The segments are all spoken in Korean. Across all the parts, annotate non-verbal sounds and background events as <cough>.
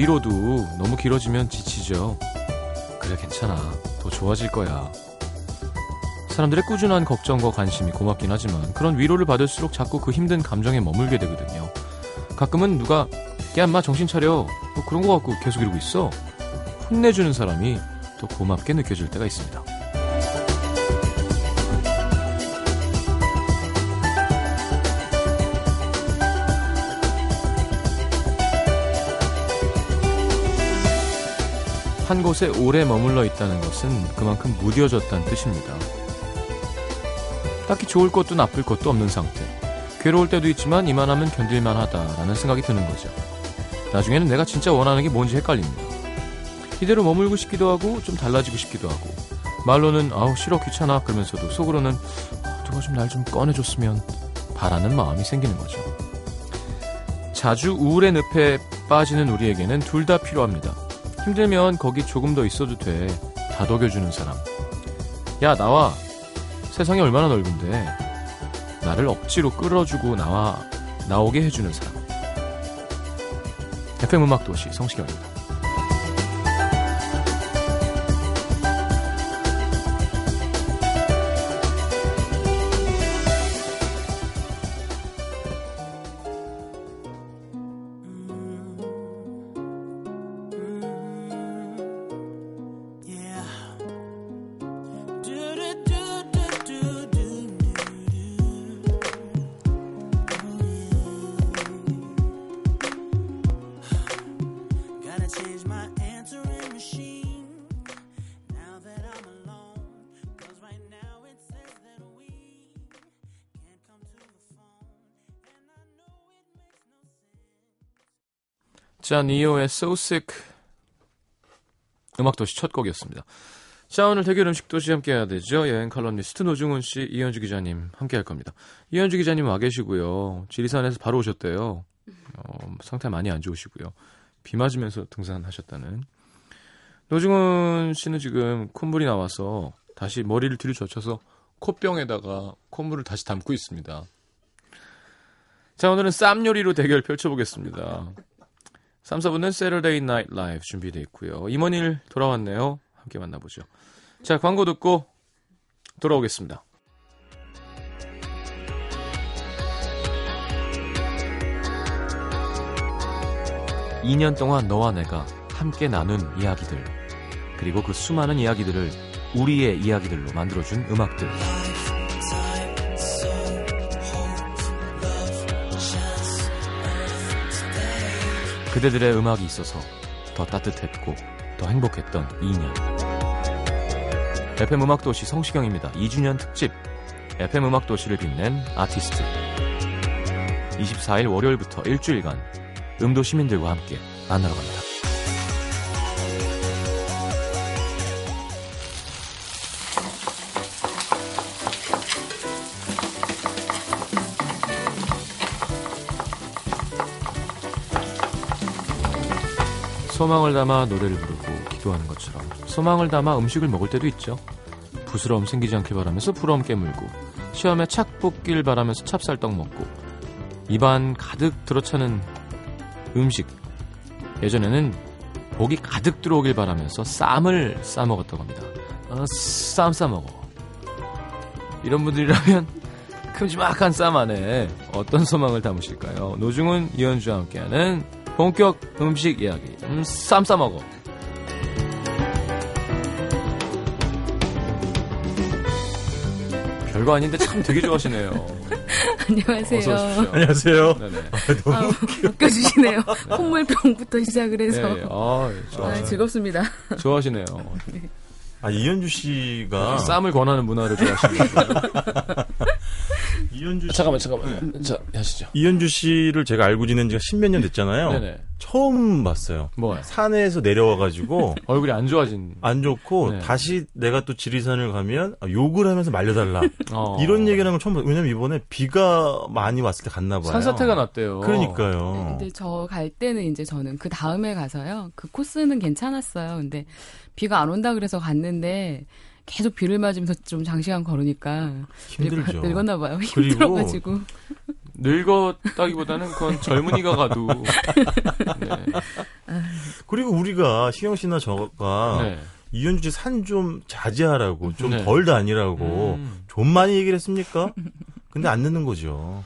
위로도 너무 길어지면 지치죠. 그래, 괜찮아. 더 좋아질 거야. 사람들의 꾸준한 걱정과 관심이 고맙긴 하지만 그런 위로를 받을수록 자꾸 그 힘든 감정에 머물게 되거든요. 가끔은 누가 야, 인마 정신 차려. 뭐 그런 거 갖고 계속 이러고 있어. 혼내주는 사람이 더 고맙게 느껴질 때가 있습니다. 한 곳에 오래 머물러 있다는 것은 그만큼 무뎌졌다는 뜻입니다. 딱히 좋을 것도 나쁠 것도 없는 상태. 괴로울 때도 있지만 이만하면 견딜만 하다라는 생각이 드는 거죠. 나중에는 내가 진짜 원하는 게 뭔지 헷갈립니다. 이대로 머물고 싶기도 하고 좀 달라지고 싶기도 하고 말로는 아우 싫어 귀찮아 그러면서도 속으로는 누가 좀 날 좀 꺼내줬으면 바라는 마음이 생기는 거죠. 자주 우울의 늪에 빠지는 우리에게는 둘 다 필요합니다. 힘들면 거기 조금 더 있어도 돼. 다독여주는 사람. 야, 나와. 세상이 얼마나 넓은데. 나를 억지로 끌어주고 나와, 나오게 해주는 사람. FM 음악도시 성시경입니다. 자, 니오의 So Sick 음악도시 첫 곡이었습니다. 자, 오늘 대결 음식도시 함께 해야 되죠. 여행 칼럼니스트 노중훈 씨, 이현주 기자님 함께 할 겁니다. 이현주 기자님 와 계시고요. 지리산에서 바로 오셨대요. 어, 상태 많이 안 좋으시고요. 비 맞으면서 등산하셨다는. 노중훈 씨는 지금 콧물이 나와서 다시 머리를 뒤로 젖혀서 콧병에다가 콧물을 다시 담고 있습니다. 자, 오늘은 쌈 요리로 대결 펼쳐보겠습니다. 3, 4분은 Saturday Night Live 준비되어 있고요. 임원일 돌아왔네요. 함께 만나보죠. 자, 광고 듣고 돌아오겠습니다. 2년 동안 너와 내가 함께 나눈 이야기들, 그리고 그 수많은 이야기들을 우리의 이야기들로 만들어준 음악들. 그대들의 음악이 있어서 더 따뜻했고 더 행복했던 2년. FM 음악 도시 성시경입니다. 2주년 특집 FM 음악 도시를 빛낸 아티스트. 24일 월요일부터 일주일간 음도 시민들과 함께 만나러 갑니다. 소망을 담아 노래를 부르고 기도하는 것처럼 소망을 담아 음식을 먹을 때도 있죠. 부스러움 생기지 않길 바라면서 부러움 깨물고 시험에 착 뽑길 바라면서 찹쌀떡 먹고 입안 가득 들어차는 음식 예전에는 복이 가득 들어오길 바라면서 쌈을 싸 먹었다고 합니다. 어, 쌈싸 먹어. 이런 분들이라면 <laughs> 큼지막한 쌈 안에 어떤 소망을 담으실까요? 노중훈 이현주와 함께하는 본격 음식 이야기. 음, 쌈 싸먹어. 별거 아닌데 참 되게 좋아하시네요. <laughs> 안녕하세요. 안녕하세요. 네네. 너무 아, 웃겨주시네요. <laughs> 콧물병부터 시작을 해서. 네, 아, 아, 좋아, 즐겁습니다. 좋아하시네요. <laughs> 아 이현주 씨가 쌈을 권하는 문화를 좋아하시는 거예요. 이현주 씨, 잠깐만, 잠깐만. 자, 하시죠. 이현주 씨를 제가 알고 지낸 지가 십몇 년 됐잖아요. 네네. 처음 봤어요. 뭐야? 산에서 내려와 가지고 <laughs> 얼굴이 안 좋아진. 안 좋고 네. 다시 내가 또 지리산을 가면 아, 욕을 하면서 말려달라 <laughs> 어. 이런 얘기를 한걸 처음 봤어요. 왜냐면 이번에 비가 많이 왔을 때 갔나 봐요. 산사태가 났대요. 그러니까요. 근데 저 갈 때는 이제 저는 그 다음에 가서요. 그 코스는 괜찮았어요. 근데 비가 안 온다 그래서 갔는데 계속 비를 맞으면서 좀 장시간 걸으니까 힘들죠. 늙, 었나 봐요. 그리고 힘들어가지고. 늙었다기보다는 그건 젊은이가 가도 <laughs> 네. 그리고 우리가 시영 씨나 저가 네. 이현주 씨 산 좀 자제하라고 좀 네. 덜 다니라고 음. 좀 많이 얘기를 했습니까? 근데 안 듣는 거죠.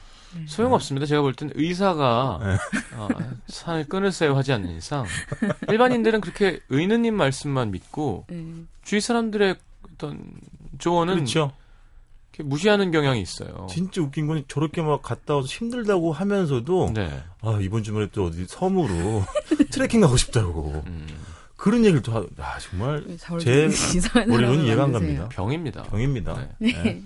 소용없습니다. 제가 볼 땐 의사가 네. 어, 산을 끊으세요 하지 않는 이상 일반인들은 그렇게 의느님 말씀만 믿고 네. 주위 사람들의 어떤 조언은 그렇죠. 이렇게 무시하는 경향이 있어요. 진짜 웃긴 건 저렇게 막 갔다 와서 힘들다고 하면서도 네. 아 이번 주말에 또 어디 섬으로 <laughs> 트레킹 가고 싶다고 음, 그런 얘기를 또 하, 아 정말 제 머리로는 이해가 안. 갑니다. 병입니다. 병입니다. 네. 네.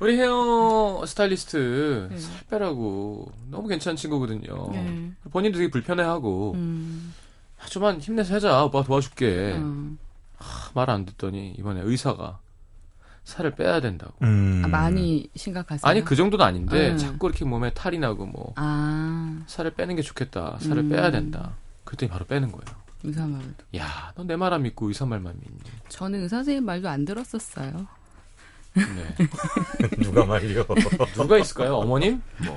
우리 헤어 스타일리스트 네. 살 빼라고 너무 괜찮은 친구거든요. 네. 본인도 되게 불편해하고 음, 아, 좀만 힘내서 하자. 오빠 도와줄게. 어. 말 안 듣더니 이번에 의사가 살을 빼야 된다고. 음. 아, 많이 심각하세요? 아니 그 정도는 아닌데 음. 자꾸 이렇게 몸에 탈이 나고 뭐 아, 살을 빼는 게 좋겠다. 살을 음. 빼야 된다. 그랬더니 바로 빼는 거예요. 의사 말도. 야, 넌내말 안 믿고 의사 말만 믿니? 저는 의사 선생님 말도 안 들었었어요. 네. <laughs> 누가 말이요. 누가 있을까요? 어머님? 뭐.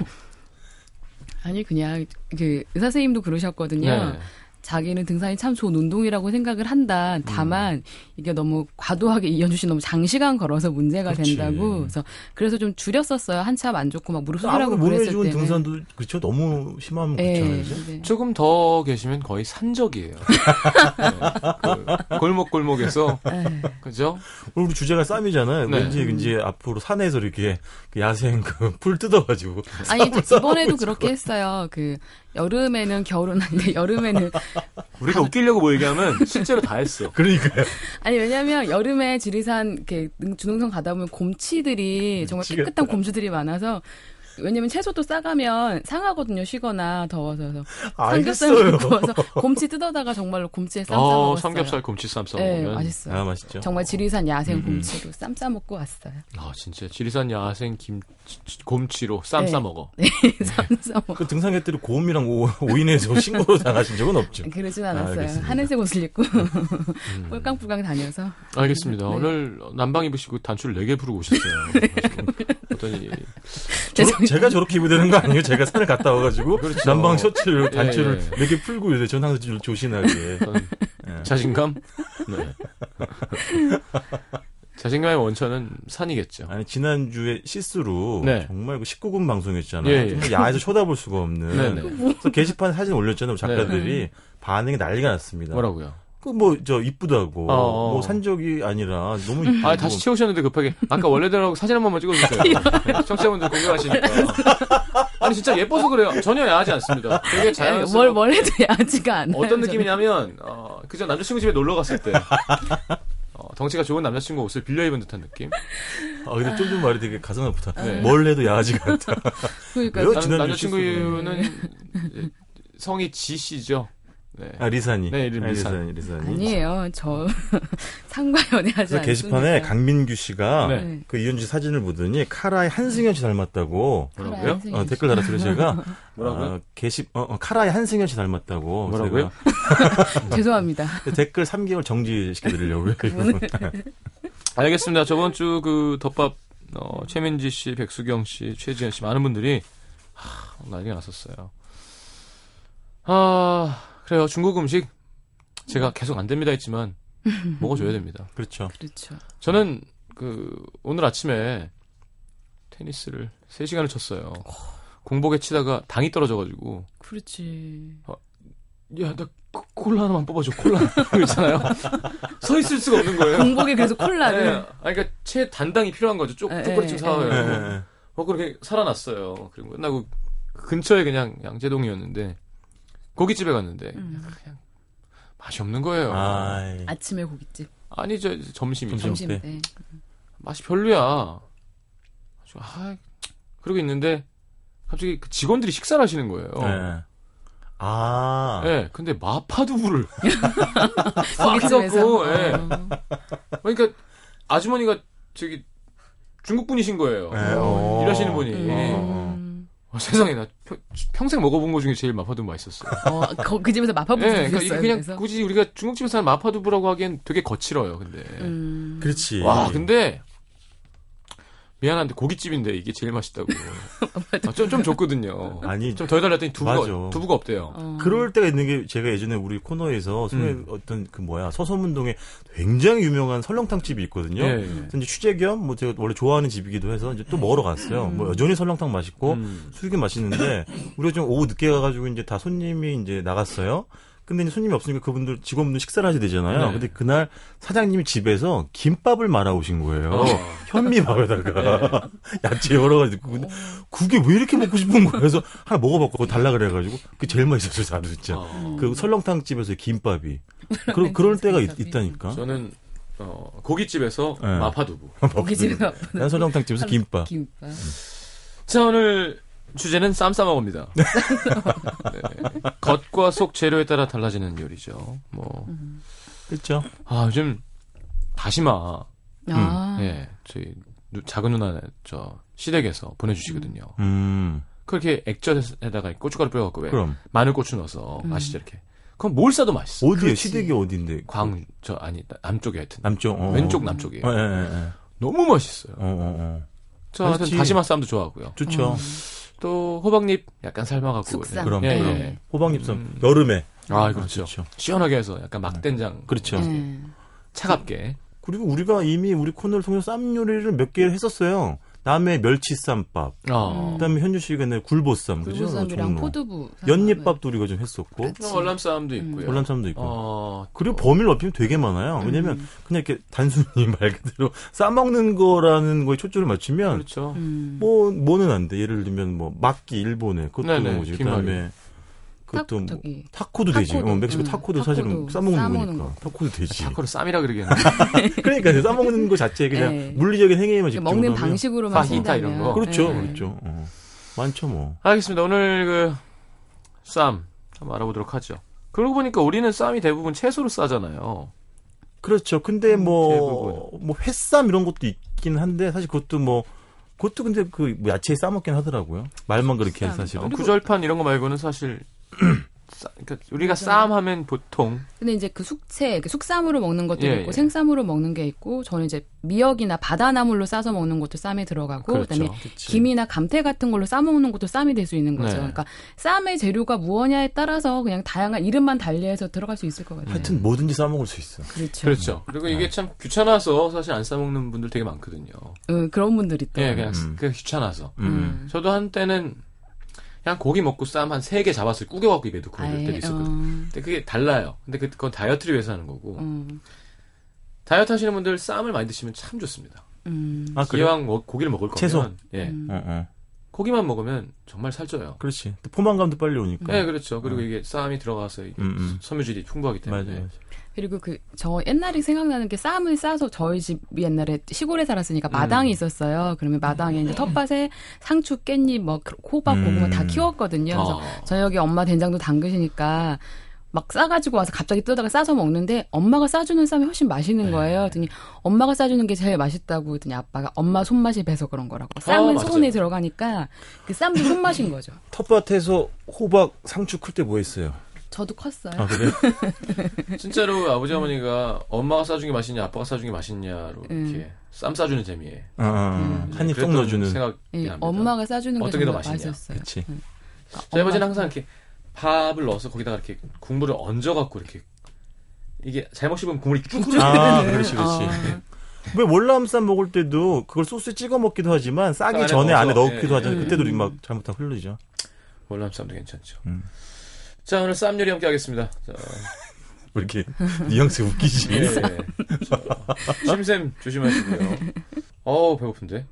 아니 그냥 그 의사 선생님도 그러셨거든요. 네. 자기는 등산이 참 좋은 운동이라고 생각을 한다. 다만 이게 너무 과도하게 이현주 씨 너무 장시간 걸어서 문제가 그렇지. 된다고. 그래서 그래서 좀 줄였었어요. 한참 안 좋고 막 무릎 수술하고 그랬을 좋은 때는. 등산도 그렇죠. 너무 심하면 그렇잖아요. 예, 이제. 네. 조금 더 계시면 거의 산적이에요. <laughs> 네. 그 골목 골목에서 에, 그죠? 오늘 우리 주제가 쌈이잖아요. 네. 왠지 이제 앞으로 산에서 이렇게 그 야생 그 <laughs> 풀 뜯어가지고 아니 저 이번에도 그렇게 했어요. 그 여름에는 겨울은 아닌데 <laughs> 여름에는 <laughs> 우리가 웃기려고 뭐 얘기하면 실제로 다 했어. <laughs> 그러니까요. 아니 왜냐면 여름에 지리산 이렇게 능- 주능선 가다 보면 곰치들이 정말. 깨끗한 곰치들이 많아서 왜냐면 채소도 싸가면 상하거든요 쉬거나 더워서 그래서 삼겹살. 구워서 곰치 뜯어다가 정말로 곰치에 쌈 어, 싸먹었어요. 삼겹살 곰치쌈 네, 싸먹으면 맛있어요. 아 맛있죠. 정말 지리산 야생 음, 음. 곰치로 쌈 싸 먹고 왔어요. 아 진짜 지리산 야생 김 곰치로 쌈 네. 싸 먹어. <laughs> 쌈 싸먹. 그 등산객 들이 고음이랑 오, 오인해서 신고로 당하신 적은 없죠. 그러진 아, 않았어요. 알겠습니다. 하늘색 옷을 입고 음. <laughs> 꿀깡꿀깡 다녀서 알겠습니다. 네. 오늘 남방 입으시고 단추를 4개 부르고 오셨어요. <laughs> 어떠니 저러- 제가 저렇게 입어야 되는 거 아니에요? 제가 산을 갔다 와가지고 <laughs> 그렇죠. 남방 셔츠를 단추를 예, 예. 몇개 풀고 이제 전 항상 좀 조신하게. <laughs> 예. 자신감? 네. <laughs> 자신감의 원천은 산이겠죠. 아니 지난 주에 시스루 네. 정말 그 19금 방송했잖아요. 예, 예. 야해서 쳐다볼 수가 없는. 네 네. 그래서 게시판 사진 올렸잖아요. 작가들이 반응이 난리가 났습니다. 뭐라고요? 그 뭐 저 이쁘다고 어, 어. 뭐 산적이 아니라 너무 이쁘고 아 다시 채우셨는데 급하게 아까 원래대로 사진 한 번만 찍어주세요. <laughs> 네, 청취자분들 공개하시니까. <laughs> 아니 진짜 예뻐서 그래요. 전혀 야하지 않습니다. 되게 자연스러워. 뭘, 뭘 해도 야하지가 않아요. 어떤. 느낌이냐면 어, 그저 남자친구 집에 놀러 갔을 때 어, 덩치가 좋은 남자친구 옷을 빌려 입은 듯한 느낌. 아 근데 좀 좀 말이 되게 가슴 아프다. 네. 뭘 해도 야하지가 않다. <laughs> 그러니까 왜요? 남, 지난주 남자친구는 성이 지 씨죠. 네. 아 리산이. 네, 이름 아, 리산. 리산이. 리산 이. 아니에요. 저 <laughs> 상과 연애하지 그래서 않습니다. 게시판에 강민규 씨가 네. 그 이현주 사진을 보더니 카라의 한승현 씨 닮았다고 뭐라고요? 어, 씨. 댓글 달았어요 제가 <laughs> 뭐라고요? 어, 게시 어, 어, 카라의 한승현 씨 닮았다고 뭐라고요? <laughs> 죄송합니다. 댓글 3개월 정지시켜 드리려고요. 알겠습니다. 저번 주 그 덮밥 어, 최민지 씨, 백수경 씨, 최지현 씨 많은 분들이 하, 난리가 났었어요. 아 그래요. 중국 음식 제가 계속 안 됩니다 했지만 <laughs> 먹어줘야 됩니다. 그렇죠. 그렇죠. 저는 그 오늘 아침에 테니스를 3 시간을 쳤어요. 공복에 치다가 당이 떨어져가지고 그렇지. 야나 콜라 하나만 뽑아줘 콜라 <laughs> 있잖아요. <laughs> 서 있을 수가 없는 거예요. 공복에 그래서 네. 콜라를. 아니, 그러니까 최단당이 필요한 거죠. 쪽 에, 초콜릿 좀 에, 사와요. 에. 예, 예. 뭐 그렇게 살아났어요. 그리고 끝나고 근처에 그냥 양재동이었는데 고깃집에 갔는데 음. 그냥 맛이 없는 거예요. 아이. 아침에 고깃집. 아니 저 점심이죠. 점심. 때. 때. 맛이 별로야. 아 그러고 있는데 갑자기 그 직원들이 식사를 하시는 거예요. 예. 아. 예, 근데 마파두부를 <laughs> 고깃집에서. 예. 어. 그러니까 아주머니가 저기 중국 분이신 거예요. 예, 어. 일하시는 분이. 음. 어, 세상에 나 평, 생 먹어본 것 중에 제일 마파두부 맛있었어요. 어, 거- 그 집에서 마파부 예, 그러니까 드셨어요. 그냥 그래서. 굳이 우리가 중국집에서 하는 마파두부라고 하기엔 되게 거칠어요. 근데 음. 그렇지. 와 근데 미안한데 고깃집인데 이게 제일 맛있다고. <laughs> 아, 좀, 좀 줬거든요. 아니, 좀 더 해달랬더니 두부가, 맞아. 두부가 없대요. 어. 그럴 때가 있는 게 제가 예전에 우리 코너에서 소매 음. 어떤 그 뭐야 서소문동에 굉장히 유명한 설렁탕 집이 있거든요. 예, 예. 그래서 이제 취재 겸 뭐 제가 원래 좋아하는 집이기도 해서 이제 또 먹으러 갔어요. 뭐 여전히 설렁탕 맛있고 음. 술이 맛있는데 우리가 좀 오후 늦게 가가지고 이제 다 손님이 이제 나갔어요. 근데 이제 손님이 없으니까 그분들 직원분들 식사를 하셔야 되잖아요. 네. 근데 그날 사장님이 집에서 김밥을 말아 오신 거예요. 어. <laughs> 현미밥에다가 <laughs> 야채 여러 가지 근데 그게 왜 이렇게 먹고 싶은 거예요? 그래서 하나 먹어봤고 그거 달라 그래가지고 그게 제일 맛있었어요. 나도 진짜. 어. 그 설렁탕 집에서의 김밥이. <laughs> 그러, 그럴 때가 있, 김밥이. 다니까 저는, 어, 고깃집에서 네. 마파두부. 고깃집에서 난 설렁탕 집에서 김밥. 김밥. 자, 오늘 주제는 쌈 싸먹습니다. <laughs> 네. 겉과 속 재료에 따라 달라지는 요리죠. 뭐, 그렇죠. 아, 요즘 다시마, 아. 예, 저희 누- 작은 누나 저 시댁에서 보내주시거든요. 음. 그렇게 액젓에다가 고춧가루 뿌려갖고 왜 그럼 마늘 고추 넣어서 음. 아시죠 이렇게. 그럼 뭘 싸도 맛있어. 어디에. 시댁이 어디인데? 광, 저 아니 남쪽에 하여튼 남쪽. 어. 왼쪽 남쪽이에요. 어, 예, 예, 예. 너무 맛있어요. 어, 어, 어. 저 하여튼. 다시마 쌈도 좋아하고요. 좋죠. 음. 또 호박잎 약간 삶아갖고 숙쌈. 그럼 예, 그럼. 예. 호박잎쌈 음. 여름에. 아 그렇죠. 좋죠. 시원하게 해서 약간 막된장 그렇죠. 네. 차갑게. 그리고 우리가 이미 우리 코너를 통해서 쌈 요리를 몇 개를 했었어요. 다음에 멸치쌈밥. 어. 그다음에 현주 씨가 내 굴보쌈, 그죠? 굴보쌈이랑 종로. 포두부. 연잎밥도 우리가 좀 했었고. 그렇지. 어, 월남쌈도 있고요. 월남쌈도 있고. 어, 그리고 범위를 넓히면 되게 많아요. 왜냐면 음. 그냥 이렇게 단순히 <laughs> 말 그대로 싸먹는 거라는 거에 초점을 맞추면 그렇죠. 음. 뭐 뭐는 안 돼. 예를 들면 뭐 막기 일본에 그것도 네네, 뭐지. 그다음에 탁, 그것도 뭐 저기. 타코도 되지. 타코도. 어, 멕시코 음, 타코도 사실은 타코도 싸먹는 싸먹는 거니까. 거. 타코도 되지. 타코를 쌈이라 그러겠는데. <laughs> 그러니까 싸먹는 거 자체에 그냥 네. 물리적인 행위에만 집중을 먹는 방식으로만 파히타 이런. 거. 그렇죠, 네. 그렇죠. 어. 많죠 뭐. 알겠습니다. 오늘 그 쌈 한번 알아보도록 하죠. 그러고 보니까 우리는 쌈이 대부분 채소로 싸잖아요. 그렇죠. 근데 음, 뭐, 뭐, 횟쌈 이런 것도 있긴 한데, 사실 그것도 뭐, 그것도 근데 그 야채에 싸먹긴 하더라고요. 말만 그렇게 해, 쌈. 사실은. 어, 구절판 이런 거 말고는 사실 싸- 그러니까 우리가 맞아요. 쌈 하면 보통 근데 이제 그 숙채, 그 숙쌈으로 먹는 것도 예, 있고 예. 생쌈으로 먹는 게 있고 저는 이제 미역이나 바다나물로 싸서 먹는 것도 쌈에 들어가고 그렇죠. 그다음에 그치. 김이나 감태 같은 걸로 싸 먹는 것도 쌈이 될 수 있는 거죠. 네. 그러니까 쌈의 재료가 무엇냐에 따라서 그냥 다양한 이름만 달리해서 들어갈 수 있을 것 같아요. 하여튼 뭐든지 싸 먹을 수 있어. 그렇죠. 그렇죠. 그리고 이게 참 귀찮아서 사실 안 싸 먹는 분들 되게 많거든요. 음, 그런 분들이 있더 예, 그냥 음. 그냥 귀찮아서. 음. 저도 한때는 그냥 고기 먹고 쌈 한 세 개 잡았을 때 꾸겨갖고 입에 넣고 이럴 때도 있었거든 요. 근데 그게 달라요. 근데 그- 그건 다이어트를 위해서 하는 거고. 음, 다이어트 하시는 분들 쌈을 많이 드시면 참 좋습니다. 음, 아, 그래? 기왕 뭐 고기를 먹을 거면 채소. 예. 음. 어, 어. 고기만 먹으면 정말 살쪄요. 그렇지. 또 포만감도 빨리 오니까. 네, 그렇죠. 그리고 이게 쌈이 들어가서 이게 음, 음. 섬유질이 풍부하기 때문에. 맞아요. 그리고 그 저 옛날에 생각나는 게 쌈을 싸서 저희 집 옛날에 시골에 살았으니까 마당이 있었어요. 그러면 마당에 이제 텃밭에 상추, 깻잎, 뭐 호박, 음. 고구마 다 키웠거든요. 그래서 어. 저녁에 엄마 된장도 담그시니까 막 싸가지고 와서 갑자기 뜯다가 싸서 먹는데 엄마가 싸주는 쌈이 훨씬 맛있는 거예요. 그랬더니 엄마가 싸주는 게 제일 맛있다고 했더니 아빠가 엄마 손맛이 배서 그런 거라고. 쌈은 맞아요. 손에 들어가니까 그 쌈도 손맛인 거죠. <laughs> 텃밭에서 호박, 상추 클 때 뭐 했어요? 저도 컸어요. 아, 그래요? <laughs> 진짜로 아버지 어머니가 엄마가 싸준 게 맛있냐, 아빠가 싸준 게 맛있냐로 음. 이렇게 쌈 싸주는 재미에. 아, 아, 음. 한입 쏙 넣어주는. 생각이 예. 엄마가 싸주는 게 어떤 게 더 맛있냐. 맛있었어요. 음. 저희 아버지는 항상 이렇게 밥을 넣어서 거기다가 이렇게 국물을 얹어갖고 이렇게 이게 잘못 씹으면 국물이 쭉 흐르. 아, 그렇지, 그렇지. 어. 왜 월남쌈 먹을 때도 그걸 소스에 찍어 먹기도 하지만 싸기 전에 안에 넣어서, 넣기도 예, 하잖아요. 예. 그때도 막 잘못하면 흘리죠. 월남쌈도 괜찮죠. 음. 자 오늘 쌈 요리 함께 하겠습니다. 자, <laughs> 왜 이렇게 뉘앙스 웃기지? 예. 자, 심샘 조심하시고요. 어우 배고픈데.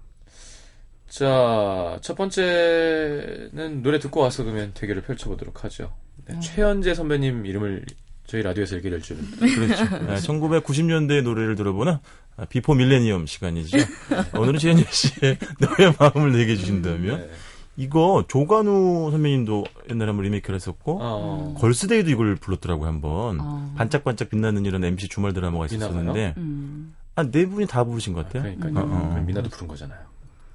자, 첫 번째는 노래 듣고 와서 그러면 대결을 펼쳐보도록 하죠. 네, 최현재 선배님 이름을 저희 라디오에서 얘기 될 줄은. 그렇죠. <laughs> 1990년대 노래를 들어보는 아, before 밀레니엄 시간이죠. 오늘은 최연제 씨의 <laughs> 너의 마음을 내게 준다면 네. 이거 조관우 선배님도 옛날에 한번 리메이크를 했었고 어, 걸스데이도 이걸 불렀더라고요 한번 어. 반짝반짝 빛나는 이런 MBC 주말 드라마가? 있었는데 음. 한 네 분이 다 부르신 것 같아요. 그러니까요. 어, 어. 그럼 민아도 부른 거잖아요.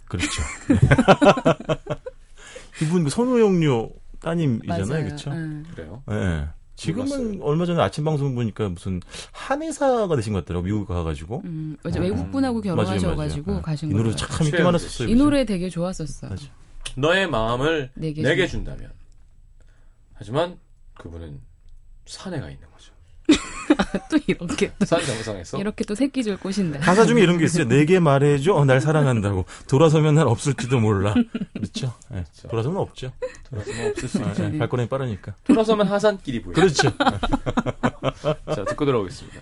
그렇죠. <laughs> 이분 그 선우용여 따님이잖아요. 그렇죠? 음. 그래요? 예. 지금은 얼마 전에 아침 방송 보니까 무슨 한의사가 되신 것 같더라고 미국 가가지고 음, 맞아. 외국분하고 결혼하셔가지고. 가신 이 거예요. 노래 참 인기 많았었어요. 이? 노래 되게 좋았었어요. 맞아. 너의 마음을 내게 내게 준- 준다면. 하지만 그분은 산에 가 있는 거죠. <laughs> 또 이렇게 또 산 정상에서 이렇게 또 새끼줄 곳인데. 가사 중에 이런 게 있어요. 내게 말해줘, 어, 날 사랑한다고. 돌아서면 난 없을지도 몰라. 그렇죠? 예, 돌아서면 없죠. 돌아서면 없을 수 예, 있죠. 예, 발걸음이 빠르니까. 돌아서면 하산길이 보여. 그렇죠. <laughs> 자, 듣고 들어오겠습니다.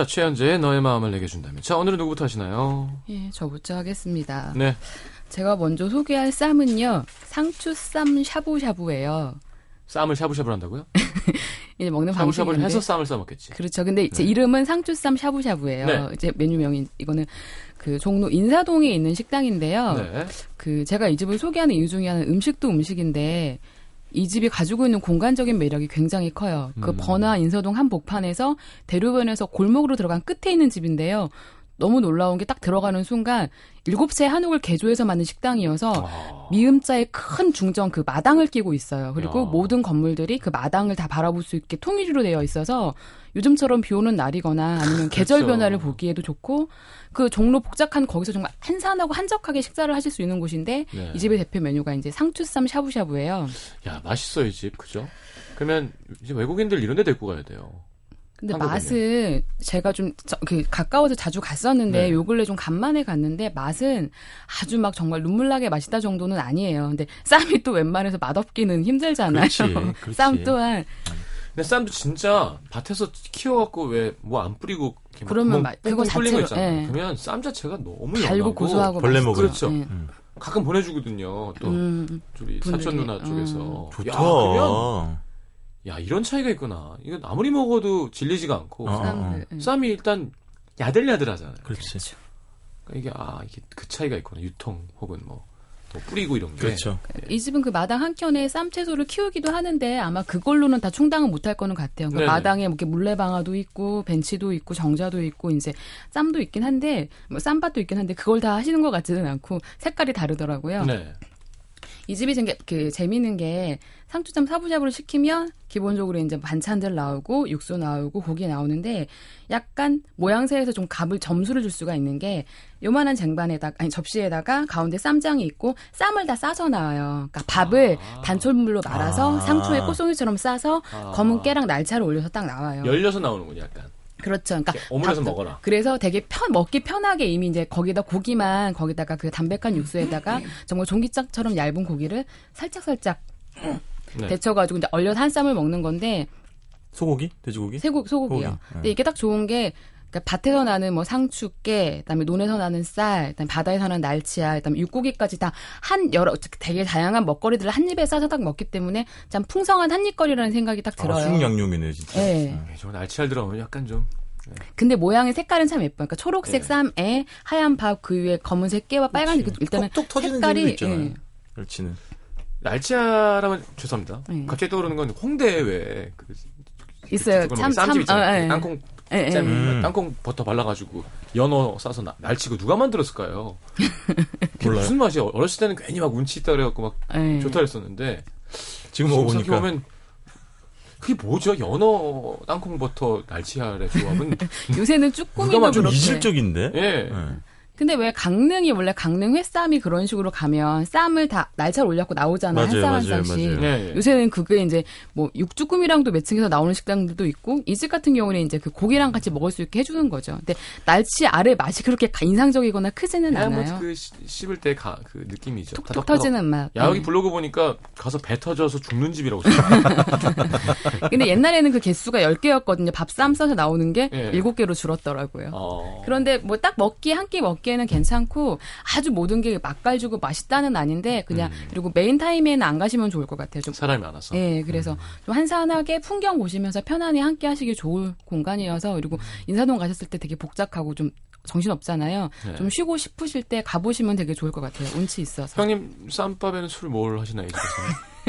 자, 최현재의 너의 마음을 내게 준다면. 자, 오늘은 누구부터 하시나요? 예, 저부터 하겠습니다. 네. 제가 먼저 소개할 쌈은요. 상추쌈 샤브샤브예요. 쌈을 샤브샤브를 한다고요? <laughs> 이제 먹는 샤브샤브를 방식인데. 해서 쌈을 싸 먹겠지. 그렇죠. 근데 제 네. 이름은 상추쌈 샤브샤브예요. 네. 이제 메뉴명이 이거는 그 종로 인사동에 있는 식당인데요. 네. 그 제가 이 집을 소개하는 이유 중에 하나는 음식도 음식인데 이 집이 가지고 있는 공간적인 매력이 굉장히 커요. 그 음. 번화 인서동 한복판에서 대로변에서 골목으로 들어간 끝에 있는 집인데요. 너무 놀라운 게 딱 들어가는 순간 일곱 채 한옥을 개조해서 만든 식당이어서 아, 미음자의 큰 중정 그 마당을 끼고 있어요. 그리고 야. 모든 건물들이 그 마당을 다 바라볼 수 있게 통일로 되어 있어서 요즘처럼 비 오는 날이거나 아니면 계절 그렇죠. 변화를 보기에도 좋고 그 종로 복잡한 거기서 정말 한산하고 한적하게 식사를 하실 수 있는 곳인데 네. 이 집의 대표 메뉴가 이제 상추쌈 샤브샤브예요. 야, 맛있어, 이 집. 그죠? 그러면 이제 외국인들 이런 데 데리고 가야 돼요. 근데? 맛은 제가 좀 그 가까워서 자주 갔었는데 네. 요 근래 좀 간만에 갔는데 맛은 아주 막 정말 눈물 나게 맛있다 정도는 아니에요. 근데 쌈이 또 웬만해서 맛없기는 힘들잖아요. 그렇지, 그렇지. 쌈 또한 근데 쌈도 진짜 밭에서 키워갖고 왜 뭐 안 뿌리고 이렇게 막 그러면 구멍 맛- 그거 자체로. 예. 그러면 쌈 자체가 너무 달고 고소하고 벌레. 먹어요. 그렇죠. 예. 가끔 보내주거든요. 또 음, 우리 분들이. 사천 누나 음. 쪽에서 좋다. 야, 그러면 야 이런 차이가 있구나. 이건 아무리 먹어도 질리지가 않고. 예. 쌈이 일단 야들야들하잖아요. 그렇지. 그러니까 이게 아 이게 그 차이가 있구나. 유통 혹은 뭐, 뭐 뿌리고 이런 게. 그렇죠. 이 집은 그 마당 한 켠에 쌈 채소를 키우기도 하는데 아마 그걸로는 다 충당은 못할 거는 같아요. 그 네네. 마당에 뭐 이렇게 물레방아도 있고 벤치도 있고 정자도 있고 이제 쌈도 있긴 한데 뭐 쌈밭도 있긴 한데 그걸 다 하시는 것 같지는 않고 색깔이 다르더라고요. 네. 이 집이 좀그 재미있는 게 상추쌈 사부잡으로 시키면 기본적으로 이제 반찬들 나오고 육수 나오고 고기 나오는데 약간 모양새에서 좀 값을 점수를 줄 수가 있는 게 요만한 쟁반에다가 아니 접시에다가 가운데 쌈장이 있고 쌈을 다 싸서 나와요. 그러니까 밥을 아. 단촐물로 말아서 아. 상추에 꽃송이처럼 싸서 아. 검은 깨랑 날차를 올려서 딱 나와요. 열려서 나오는군요, 약간. 그렇죠. 그러니까 오므려서 먹어라. 그래서 되게 편 먹기 편하게 이미 이제 거기다 고기만 거기다가 그 담백한 육수에다가 정말 종기짝처럼 얇은 고기를 살짝 살짝 네. 데쳐가지고 이제 얼려서 한 쌈을 먹는 건데 소고기? 돼지고기? 세고 소고기요. 소고기. 근데 네. 이게 딱 좋은 게 그러니까 밭에서 나는 뭐 상추깨, 그다음에 논에서 나는 쌀, 그다음에 바다에서 나는 날치알, 그다음에 육고기까지 다 한 여러 되게 다양한 먹거리들을 한 입에 싸서 딱 먹기 때문에 참 풍성한 한입거리라는 생각이 딱 아, 들어요. 순양념이네 진짜. 예. 네, 저 날치알 들어가면 약간 좀. 근데 모양의 색깔은 참 예뻐요. 그러니까 초록색 예. 쌈에 하얀 밥 그 위에 검은색 깨와 빨간색 그 일단은 톡톡 터지는 색깔이. 예. 멸치는. 날치알하면 죄송합니다. 네. 갑자기 떠오르는 건 홍대에 왜 그, 있어요. 그 참, 쌈집 참. 어, 예. 땅콩 예, 예. 잼, 음. 땅콩 버터 발라가지고 연어 싸서 나, 날치고 누가 만들었을까요? 몰라요. 무슨 맛이야? 어렸을 때는 괜히 막 운치 있다 그래갖고 막 예. 좋다 그랬었는데 지금 먹어보니까 생각해보면 그게 뭐죠? 연어 땅콩 버터 날치알의 조합은 <laughs> 요새는 누가 쭈꾸미도 만든 좀 그렇게. 이질적인데. 예. 예. 근데 왜 강릉이 원래 강릉 회쌈이 그런 식으로 가면 쌈을 다 날짜를 올려갖고 나오잖아 한 쌈 한 쌈씩. 맞아요. 예, 예. 요새는 그게 이제 뭐 육쭈꾸미랑도 매칭해서 나오는 식당들도 있고 이 집 같은 경우는 이제 그 고기랑 같이 먹을 수 있게 해주는 거죠. 근데 날치 알의 맛이 그렇게 가- 인상적이거나 크지는 그냥 않아요. 뭐그 씹을 때그 느낌이죠. 톡톡 다덕다덕. 터지는 맛. 야 여기 음. 블로그 보니까 가서 배 터져서 죽는 집이라고 써요. <laughs> 근데 옛날에는 그 개수가 10개였거든요. 밥쌈 싸서 나오는 게 예. 7개로 줄었더라고요. 어. 그런데 뭐 딱 먹기 한 끼 먹기 먹기에는 괜찮고 아주 모든 게 맛깔주고 맛있다는 아닌데 그냥 음. 그리고 main time에는 안 가시면 좋을 것 같아요. 좀 사람이 많아서. 예, 그래서 좀 한산하게 풍경 보시면서 편안히 함께 하시기 좋을 공간이어서 그리고 인사동 가셨을 때 되게 복잡하고 좀 정신 없잖아요. 네. 좀 쉬고 싶으실 때 가보시면 되게 좋을 것 같아요. 운치 있어서. 형님 쌈밥에는 술 뭘 하시나요? <laughs>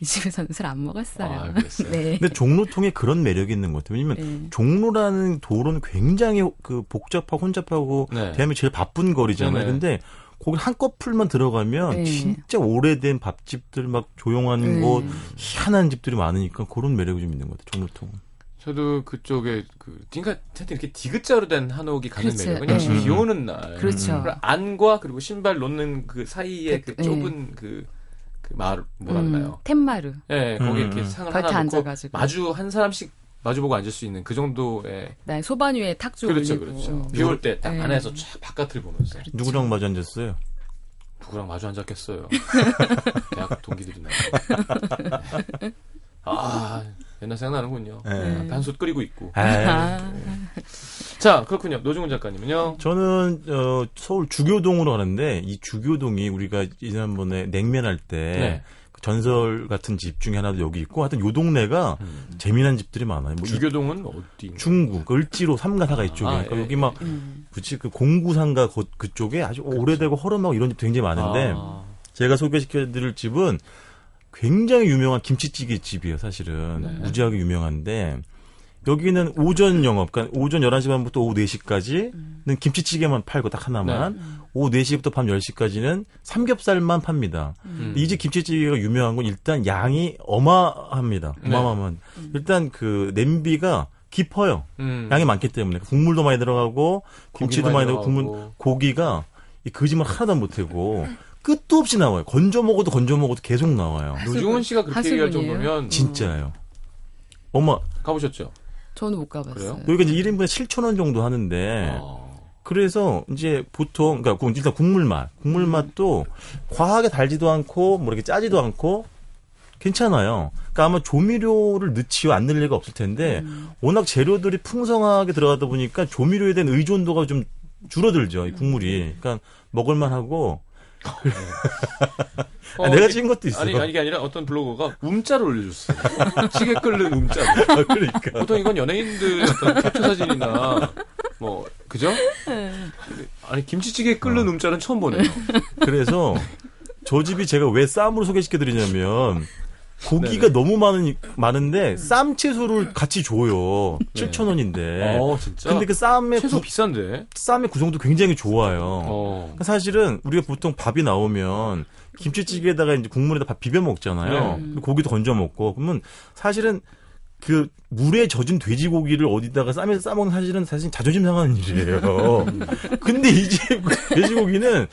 이 집에서는? 술 안 먹었어요. 아, 그랬어요? <laughs> 네. 근데 종로통에 그런 매력이 있는 것 같아요. 왜냐면 네. 종로라는 도로는 굉장히 그 복잡하고 혼잡하고 네. 대한민국 제일 바쁜 거리잖아요. 네네. 근데 거기 한꺼풀만 들어가면 네. 진짜 오래된 밥집들 막 조용한 네. 곳, 희한한 집들이 많으니까 그런 매력이 좀 있는 것 같아요. 종로통은. 저도 그쪽에 그 그러니까 하여튼 이렇게 디귿자로 된 한옥이 가는 그렇죠. 매력은 네. 비 오는 날 그렇죠. 안과 그리고 신발 놓는 그 사이에 그 네. 좁은 그, 그 마을 뭐라 음? 텐마르. 예, 거기 음, 이렇게 음. 상을 하나 놓고 앉아가지고. 마주 한 사람씩 마주보고 앉을 수 있는 그 정도의 네, 소반 위에 탁주 그렇죠, 올리고. 그렇죠. 비 올 때딱 네. 안에서 쫙 바깥을 보면서 누구랑 마주 앉았어요? 누구랑 마주 앉았겠어요. <laughs> 대학 동기들이나. <laughs> 아 옛날 생각나는군요. 네. 한솥 끓이고 있고. 아, 아, 자 그렇군요. 노중훈 작가님은요. 저는 어, 서울 주교동으로 가는데 이 주교동이 우리가 지난번에 냉면 할 때 네. 그 전설 같은 집 중에 하나도 여기 있고 하여튼 요 동네가 음. 재미난 집들이 많아요. 뭐 이- 주교동은 어디? 중구, 을지로, 삼가사가 이쪽에. 아, 그러니까 예, 여기 막, 음. 그치, 그 공구상가 그, 그쪽에 아주 오래되고 허름하고 이런 집 굉장히 많은데, 아, 제가 소개시켜드릴 집은 굉장히 유명한 김치찌개 집이에요, 사실은. 네. 무지하게 유명한데, 여기는 오전 영업, 그러니까 오전 11시 반부터 오후 4시까지는 김치찌개만 팔고 딱 하나만, 오후 4시부터 밤 10시까지는 삼겹살만 팝니다. 음. 이집 김치찌개가 유명한 건 일단 양이 어마합니다. 네. 어마어마한. 일단 그 냄비가 깊어요. 음. 양이 많기 때문에 국물도 많이 들어가고 김치도 많이 들어가고 국물. 고기가 이 거짓말 하나도 안 못하고 끝도 없이 나와요. 건져 먹어도 건져 먹어도 계속 나와요. 노중훈 씨가 그렇게 얘기할 하수분이에요? 정도면 진짜예요. 엄마 가보셨죠? 저는 못 가봤어요. 그래요? 여기가 이제 1인분에 7천 원 정도 하는데 어. 그래서 이제 보통 그러니까 그 일단 국물 맛, 국물 맛도 과하게 달지도 않고 뭐 이렇게 짜지도 않고 괜찮아요. 그러니까 아마 조미료를 넣지요 안 넣을 리가 없을 텐데 워낙 재료들이 풍성하게 들어가다 보니까 조미료에 대한 의존도가 좀 줄어들죠 이 국물이. 그러니까 먹을만하고 어, 아, 내가 찍은 것도 있어요. 아니, 아니, 이게 아니라 어떤 블로거가 움자를 올려줬어요. <laughs> 찌개 끓는 움자를. 아, 그러니까 보통 이건 연예인들 어떤 캡처 사진이나, 뭐, 그죠? 아니, 김치찌개 끓는 어. 움자는 처음 보네요. 그래서 저 집이 제가 왜 쌈으로 소개시켜드리냐면 고기가 네네. 너무 많은 많은데 쌈 채소를 같이 줘요. 네. 7천 원인데. 어, 진짜? 근데 그 쌈의 채소 구, 비싼데? 쌈의 구성도 굉장히 좋아요. 어. 그러니까 사실은 우리가 보통 밥이 나오면 김치찌개에다가 이제 국물에다 밥 비벼 먹잖아요. 네. 고기도 건져 먹고 그러면 사실은 그 물에 젖은 돼지고기를 어디다가 쌈에서 싸먹는 사실은 사실 자존심 상하는 일이에요. <laughs> 근데 이집 돼지고기는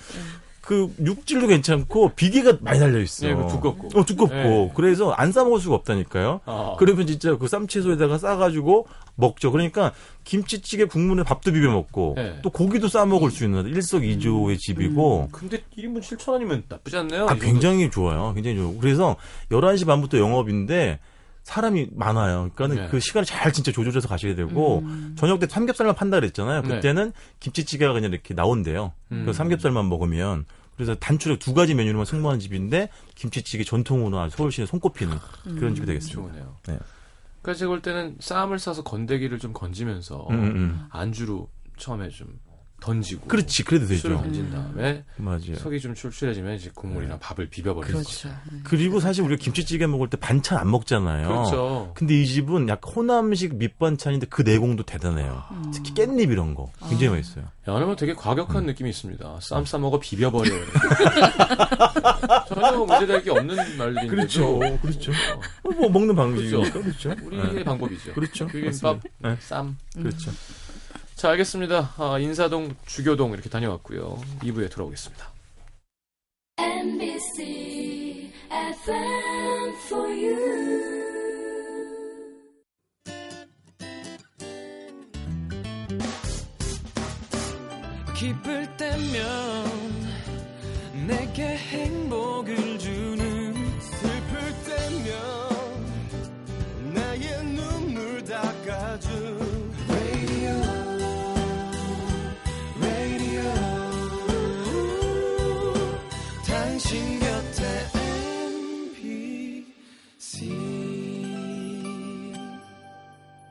그 육질도 괜찮고 비계가 많이 달려 있어. 예, 그 두껍고. 어, 두껍고. 예. 그래서 안 싸 먹을 수가 없다니까요. 아. 그러면 진짜 그 쌈채소에다가 싸가지고 먹죠. 그러니까 김치찌개 국물에 밥도 비벼 먹고 네. 또 고기도 싸 먹을 수 있는 일석이조의 집이고 근데 1인분 7,000원이면 나쁘지 않네요. 아, 이 굉장히 좋아요. 굉장히 좋아요. 그래서 11시 반부터 영업인데 사람이 많아요. 그러니까는 네. 그 시간을 잘 진짜 조절해서 가셔야 되고 저녁 때 삼겹살만 판다 그랬잖아요. 네. 그때는 김치찌개가 그냥 이렇게 나온대요. 음. 그 삼겹살만 먹으면 그래서 단추력 두 가지 메뉴로만 승부하는 집인데 김치찌개 전통으로 아주 서울시에 손꼽히는 그런 집이 되겠습니다. 좋으네요. 네. 그러니까 제가 볼 때는 쌈을 싸서 건더기를 좀 건지면서 음, 음. 안주로 처음에 좀 던지고 그렇지, 그래도 술을 되죠. 던진 다음에 맞아요. 속이 좀 출출해지면 이제 국물이나 밥을 비벼버리는 그렇죠. 거죠. 그리고 사실 우리가 김치찌개 먹을 때 반찬 안 먹잖아요. 그렇죠. 근데 이 집은 약간 호남식 밑반찬인데 그 내공도 대단해요. 특히 깻잎 이런 거 굉장히 맛있어요. 여름은 되게 과격한 음. 느낌이 있습니다. 쌈 싸먹어 비벼버려. <laughs> 전혀 문제될 게 없는 말인데. 그렇죠. 어, 뭐 먹는 방식이니까 그렇죠. 그렇죠. 우리의 네. 방법이죠. 그렇죠. 비빔밥. 네. 쌈. 그렇죠. 자, 알겠습니다. 아, 인사동, 주교동 이렇게 다녀왔고요. 2부에 돌아오겠습니다. NBC. 기쁠 때면 내게 행복을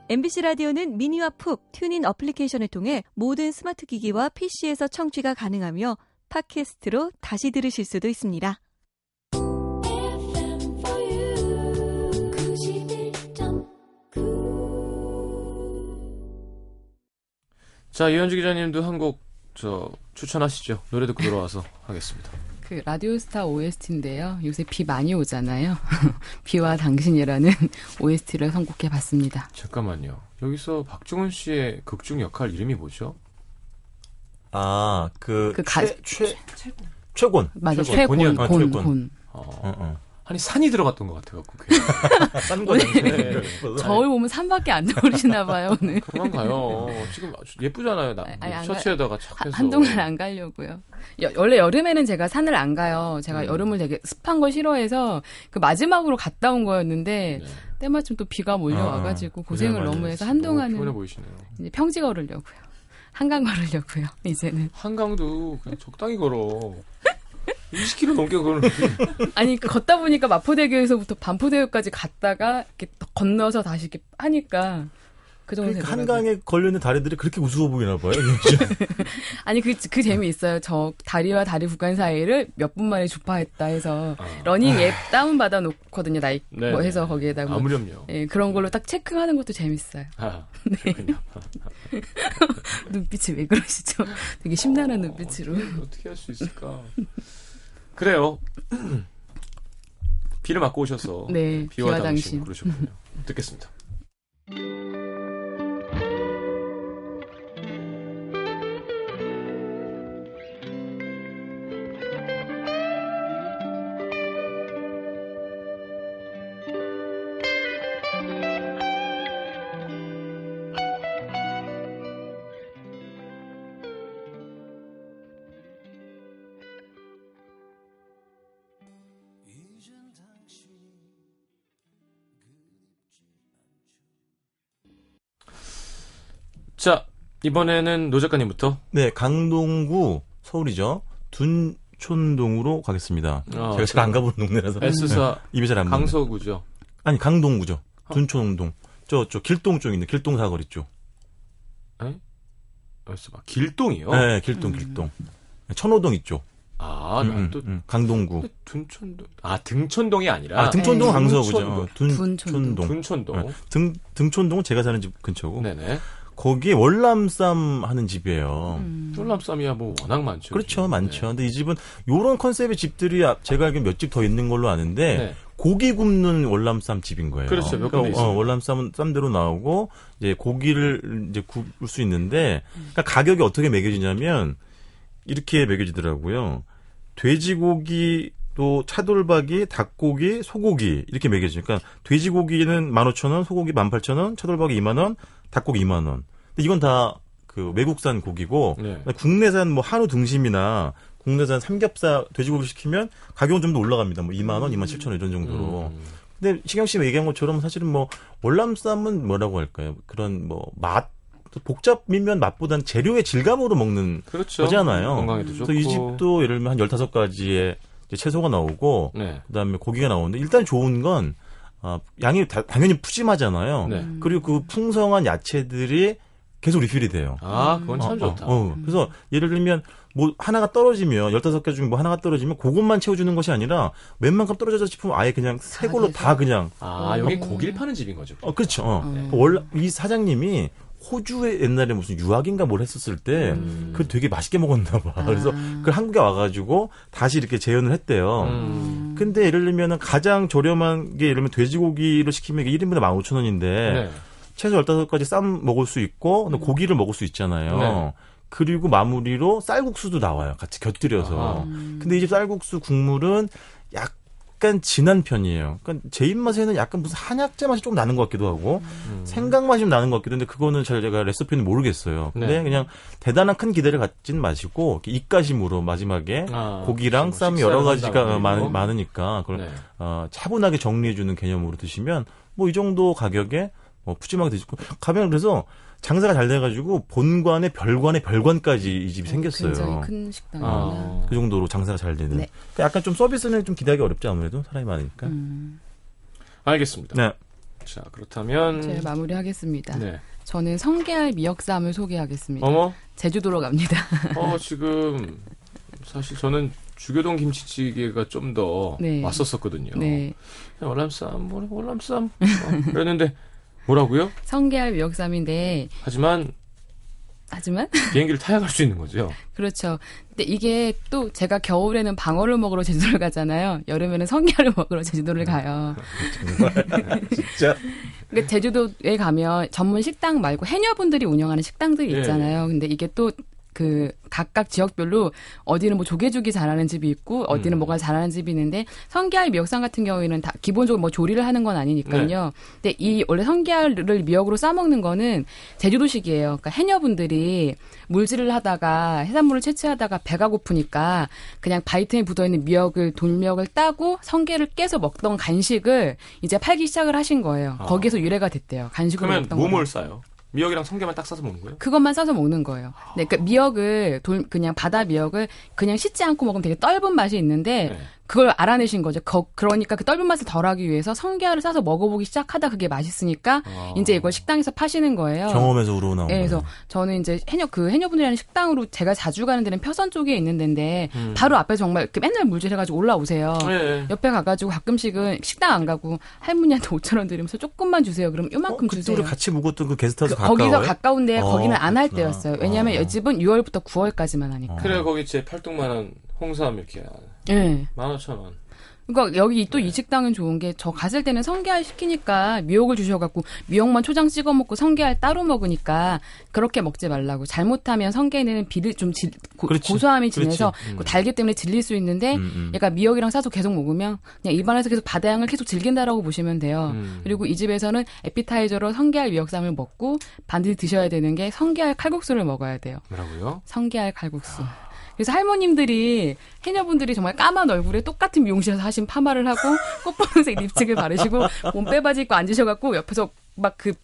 MBC 라디오는 미니와 푹 TuneIn 어플리케이션을 통해 모든 스마트 기기와 PC에서 청취가 가능하며 팟캐스트로 다시 들으실 수도 있습니다. FM for you 91.9 자, 이현주 기자님도 한 곡 저 추천하시죠. 노래 듣고 돌아와서 하겠습니다. 그 라디오스타 OST인데요. 요새 비 많이 오잖아요. 비와 당신이라는 OST를 선곡해 봤습니다. 잠깐만요. 여기서 박중훈 씨의 극중 역할 이름이 뭐죠? 아, 그, 그 가- 최, 최, 최곤. 맞아, 최곤, 본이요. 아, 곤, 최곤. 곤. 어, 어, 어. 아니 산이 들어갔던 것 같아갖고 괜히. <laughs> 싼 거잖아요. <laughs> 저울 보면 산밖에 안 떠오르시나 봐요, 오늘. <laughs> 그만 가요. 지금 아주 예쁘잖아요. 나, 아니, 안 셔츠에다가 착 하- 해서. 한동안 안 가려고요. 여- 원래 여름에는 제가 산을 안 가요. 제가 음. 여름을 되게 습한 걸 싫어해서 그 마지막으로 갔다 온 거였는데 네. 때마침 또 비가 몰려와가지고 고생을 고생 많이 너무 해서. 한동안은. 이제 평지 걸으려고요. 한강 걸으려고요. 이제는 한강도 그냥 적당히 걸어. 20km 넘게 걸어. 아니 그 걷다 보니까 마포대교에서부터 반포대교까지 갔다가 이렇게 건너서 다시 이렇게 하니까 그 정도 그러니까. 한강에 걸려있는 다리들이 그렇게 우스워 보이나 봐요. <laughs> 아니 그 그 재미 있어요. 저 다리와 다리 구간 사이를 몇 분 만에 주파했다 해서 러닝 앱 다운 받아 놓거든요. 나이 아. 네, 뭐 네. 해서 거기에다 뭐 아무렴요. 예, 그런 걸로 딱 체크하는 것도 재밌어요. 아, 네. 그렇군요. <laughs> 눈빛이 왜 그러시죠? 되게 심란한 눈빛으로. 어떻게, 어떻게 할 수 있을까? 그래요. <clears throat> 비를 맞고 오셔서 네, 비와, 비와 당신 당신. 부르셨군요. 듣겠습니다. 자, 이번에는 노 작가님부터. 네, 강동구 서울이죠. 둔촌동으로 가겠습니다. 아, 제가 잘 안 가본 동네라서 S사 <laughs> 입에 잘안 강서구죠. 아니 강동구죠. 어. 둔촌동. 저, 저 길동 쪽 있는 길동 사거리 쪽. 에? 봐. 길동이요? 네, 길동 길동. 천호동 있죠. 아, 음, 난 음, 또 음, 강동구. 둔촌동. 아, 등촌동이 아니라 아, 등촌동 네. 강서구죠. 둔, 둔촌동. 촌동. 둔촌동. 네. 등, 등촌동은 제가 사는 집 근처고. 네네. 거기에 월남쌈 하는 집이에요. 음. 쫄남쌈이야 뭐 워낙 많죠. 그렇죠, 요즘. 많죠. 근데 이 집은 요런 컨셉의 집들이 아- 제가 알기로 몇 집 더 있는 걸로 아는데 네. 고기 굽는 월남쌈 집인 거예요. 그렇죠, 몇 군데 어. 월남쌈은 쌈대로 나오고 이제 고기를 이제 구울 수 있는데 그러니까 가격이 어떻게 매겨지냐면 이렇게 매겨지더라고요. 돼지고기 또 차돌박이, 닭고기, 소고기 이렇게 매겨지니까 그러니까 돼지고기는 15,000원, 소고기 18,000원, 차돌박이 2만 원, 닭고기 2만 원. 근데 이건 다 그 외국산 고기고 네. 국내산 뭐 한우 등심이나 국내산 삼겹살 돼지고기 시키면 가격은 좀 더 올라갑니다. 뭐 2만 원, 2만 7천 원 이런 정도로. 음. 근데 시경 씨가 얘기한 것처럼 사실은 뭐 월남쌈은 뭐라고 할까요? 그런 뭐 맛 복잡미면 맛보다는 재료의 질감으로 먹는 그렇죠. 거잖아요. 건강에도 좋고. 그래서 이 집도 예를 들면 한 15가지의 채소가 나오고 네. 그다음에 고기가 나오는데 일단 좋은 건 아, 양이 다- 당연히 푸짐하잖아요. 네. 그리고 그 풍성한 야채들이 계속 리필이 돼요. 아, 그건 참 어, 좋다. 어, 어. 그래서 예를 들면 뭐 하나가 떨어지면 15개 중에 뭐 하나가 떨어지면 그것만 채워주는 것이 아니라 웬만큼 떨어졌다 싶으면 아예 그냥 새 걸로. 다 그냥 아, 여기 고기를 파는 집인 거죠. 어 그렇죠. 어. 음. 원래 이 사장님이 호주에 옛날에 무슨 유학인가 뭘 했었을 때 음. 그 되게 맛있게 먹었나 봐. 그래서 그 한국에 와가지고 다시 이렇게 재현을 했대요. 음. 근데 예를 들면은 가장 저렴한 게 예를 들면 돼지고기를 시키면 이게 1인분에 15,000원인데 네. 최소 15가지 쌈 먹을 수 있고 근데 고기를 먹을 수 있잖아요. 네. 그리고 마무리로 쌀국수도 나와요. 같이 곁들여서. 아하. 근데 이 집 쌀국수 국물은 약 간 진한 편이에요. 그러니까 제 입맛에는 약간 무슨 한약재 맛이 좀 나는 것 같기도 하고 음. 생강 맛이 좀 나는 것 같기도 한데 그거는 잘 제가 레시피는 모르겠어요. 근데 네. 그냥 대단한 큰 기대를 갖진 마시고 입가심으로 마지막에 아, 고기랑 뭐 쌈이 여러 가지가 많. 많으니까 그걸 네. 어, 차분하게 정리해주는 개념으로 드시면 뭐 이 정도 가격에 뭐 푸짐하게 드시고 가면 그래서 장사가 잘 돼가지고 본관에 별관에 별관까지 이 집이 생겼어요. 굉장히 큰 식당이구나. 아. 그 정도로 장사가 잘 되는. 네. 그러니까 약간 좀 서비스는 좀 기대하기 어렵지 아무래도 사람이 많으니까. 음. 알겠습니다. 네. 자, 그렇다면 제가 마무리하겠습니다. 네. 저는 성게알 미역쌈을 소개하겠습니다. 어머. 제주도로 갑니다. 어, 지금 사실 저는 주교동 김치찌개가 좀더 네. 왔었었거든요. 네. 월남쌈, 뭐 월남쌈 어, 그랬는데 뭐라고요? 성게알 미역쌈인데 하지만 하지만 <laughs> 비행기를 타야 갈 수 있는 거죠. 그렇죠. 근데 이게 또 제가 겨울에는 방어를 먹으러 제주도를 가잖아요. 여름에는 성게알을 <laughs> 먹으러 제주도를 가요. <laughs> 진짜. 그러니까 제주도에 가면 전문 식당 말고 해녀분들이 운영하는 식당들이 예, 있잖아요. 근데 이게 또 그 각각 지역별로 어디는 뭐 조개죽이 잘하는 집이 있고 어디는 음. 뭐가 잘하는 집이 있는데 성게알 미역상 같은 경우에는 다 기본적으로 뭐 조리를 하는 건 아니니까요. 네. 근데 이 원래 성게알을 미역으로 싸 먹는 거는 제주도식이에요. 그러니까 해녀분들이 물질을 하다가 해산물을 채취하다가 배가 고프니까 그냥 바이트에 묻어 있는 미역을 돌미역을 따고 성게를 깨서 먹던 간식을 이제 팔기 시작을 하신 거예요. 아. 거기서 유래가 됐대요. 간식으로 그러면 거를. 싸요? 미역이랑 성게만 딱 싸서 먹는 거예요? 그것만 싸서 먹는 거예요. 네, 그러니까 미역을 돌 그냥 바다 미역을 그냥 씻지 않고 먹으면 되게 떫은 맛이 있는데 네. 그걸 알아내신 거죠. 거- 그러니까 그 떫은 맛을 덜하기 위해서 성게알을 싸서 먹어보기 시작하다 그게 맛있으니까 아. 이제 이걸 식당에서 파시는 거예요. 경험에서 우러나온 네, 그래서. 저는 이제 해녀 그 해녀분들이라는 식당으로 제가 자주 가는 데는 표선 쪽에 있는 데인데 음. 바로 앞에 정말 이렇게 맨날 물질해가지고 올라오세요. 예, 예. 옆에 가가지고 가끔씩은 식당 안 가고 할머니한테 <laughs> 5천 원 드리면서 조금만 주세요. 그럼 요만큼 어, 주세요. 우리 같이 묵었던 그 게스트하우스 그- 가까워요? 거기서 가까운데 어, 거기는 안 할. 때였어요. 왜냐하면 어. 이 집은 6월부터 9월까지만 하니까. 그래 거기 제 팔뚝만한 홍삼 이렇게 예. 만 오천 원. 그러니까 여기 또 네. 이 식당은 좋은 게 저 갔을 때는 성게알 시키니까 미역을 주셔갖고 미역만 초장 찍어 먹고 성게알 따로 먹으니까 그렇게 먹지 말라고. 잘못하면 성게는 비를 좀 질- 고. 소함이 진해서. 음. 그 달기 때문에 질릴 수 있는데 음, 음. 얘가 미역이랑 싸서 계속 먹으면 그냥 입안에서 계속 바다향을 계속 즐긴다라고 보시면 돼요. 음. 그리고 이 집에서는 에피타이저로 성게알 미역쌈을 먹고 반드시 드셔야 되는 게 성게알 칼국수를 먹어야 돼요. 뭐라고요? 성게알 칼국수. 그래서 할머님들이 해녀분들이 정말 까만 얼굴에 똑같은 미용실에서 하신 파마를 하고 <laughs> 꽃분홍색 립스틱을 바르시고 몸 빼바지 입고 앉으셔갖고 옆에서 막그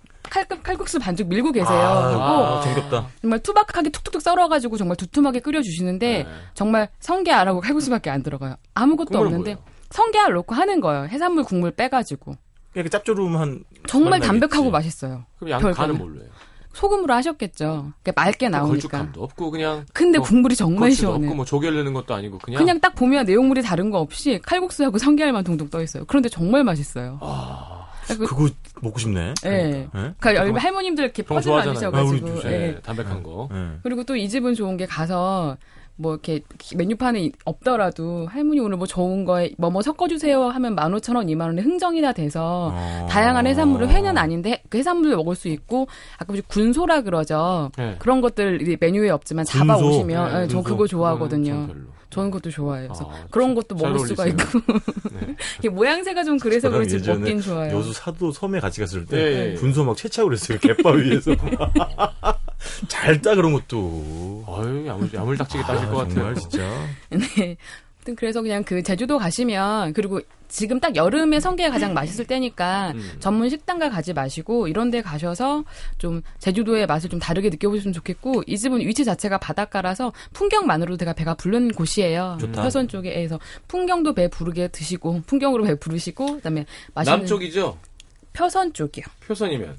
칼국수 반죽 밀고 계세요. 그리고 아. 정말 투박하게 툭툭툭 썰어가지고 정말 두툼하게 끓여주시는데 네. 정말 성게알하고 칼국수밖에 안 들어가요. 아무것도 없는데 뭐예요? 성게알 넣고 하는 거예요. 해산물 국물 빼가지고 그냥 짭조름한 정말 맛 담백하고 나겠지. 맛있어요. 그럼 양별 간은 거는. 뭘로 해요? 소금으로 하셨겠죠. 그러니까 맑게 나오니까. 걸쭉함도 없고 그냥 근데 뭐 국물이 정말 시원해. 없고 뭐 조개를 넣는 것도 아니고 그냥 그냥 딱 보면 내용물이 다른 거 없이 칼국수하고 성게알만 동동 떠 있어요. 그런데 정말 맛있어요. 아, 그, 그거 먹고 싶네. 예. 예? 그러니까 여기 할머님들 이렇게 퍼즐 좋아하잖아요. 아. 주세. 예. 네, 담백한 거. 예. 그리고 또 이 집은 좋은 게 가서 뭐 이렇게 메뉴판에 이- 없더라도 할머니 오늘 뭐 좋은 거에 뭐뭐 섞어주세요 하면 15,000원, 2만 원에 흥정이 다 돼서 어. 다양한 해산물을 회는 아닌데 그 해산물을 먹을 수 있고 아까 군소라 그러죠. 네. 그런 것들 이 메뉴에 없지만. 잡아 오시면 네, 예, 저. 그거 좋아하거든요. 저는 그것도 좋아해요. 그래서 아, 그런 것도 잘 먹을 수가. 있고 네. <laughs> 이게 모양새가 좀 그래서 그렇지 먹긴 좋아요. 여수 사도 섬에 같이 갔을 때 예, 예. 군소 막 채취하고 그랬어요. 갯바 위에서. <laughs> 잘 따 그런 것도. 아유 야물 야물딱지게 따질 것 같아요. 정말 진짜. <laughs> 네. 아무튼 그래서 그냥 그 제주도 가시면 그리고 지금 딱 여름에 성게가 가장 맛있을 때니까 음. 전문 식당가 가지 마시고 이런 데 가셔서 좀 제주도의 맛을 좀 다르게 느껴보시면 좋겠고 이 집은 위치 자체가 바닷가라서 풍경만으로도 제가 배가 부르는 곳이에요. 좋다. 표선 쪽에 그래서 풍경도 배 부르게 드시고 풍경으로 배 부르시고 그다음에 맛있는 남쪽이죠? 표선 쪽이요. 표선이면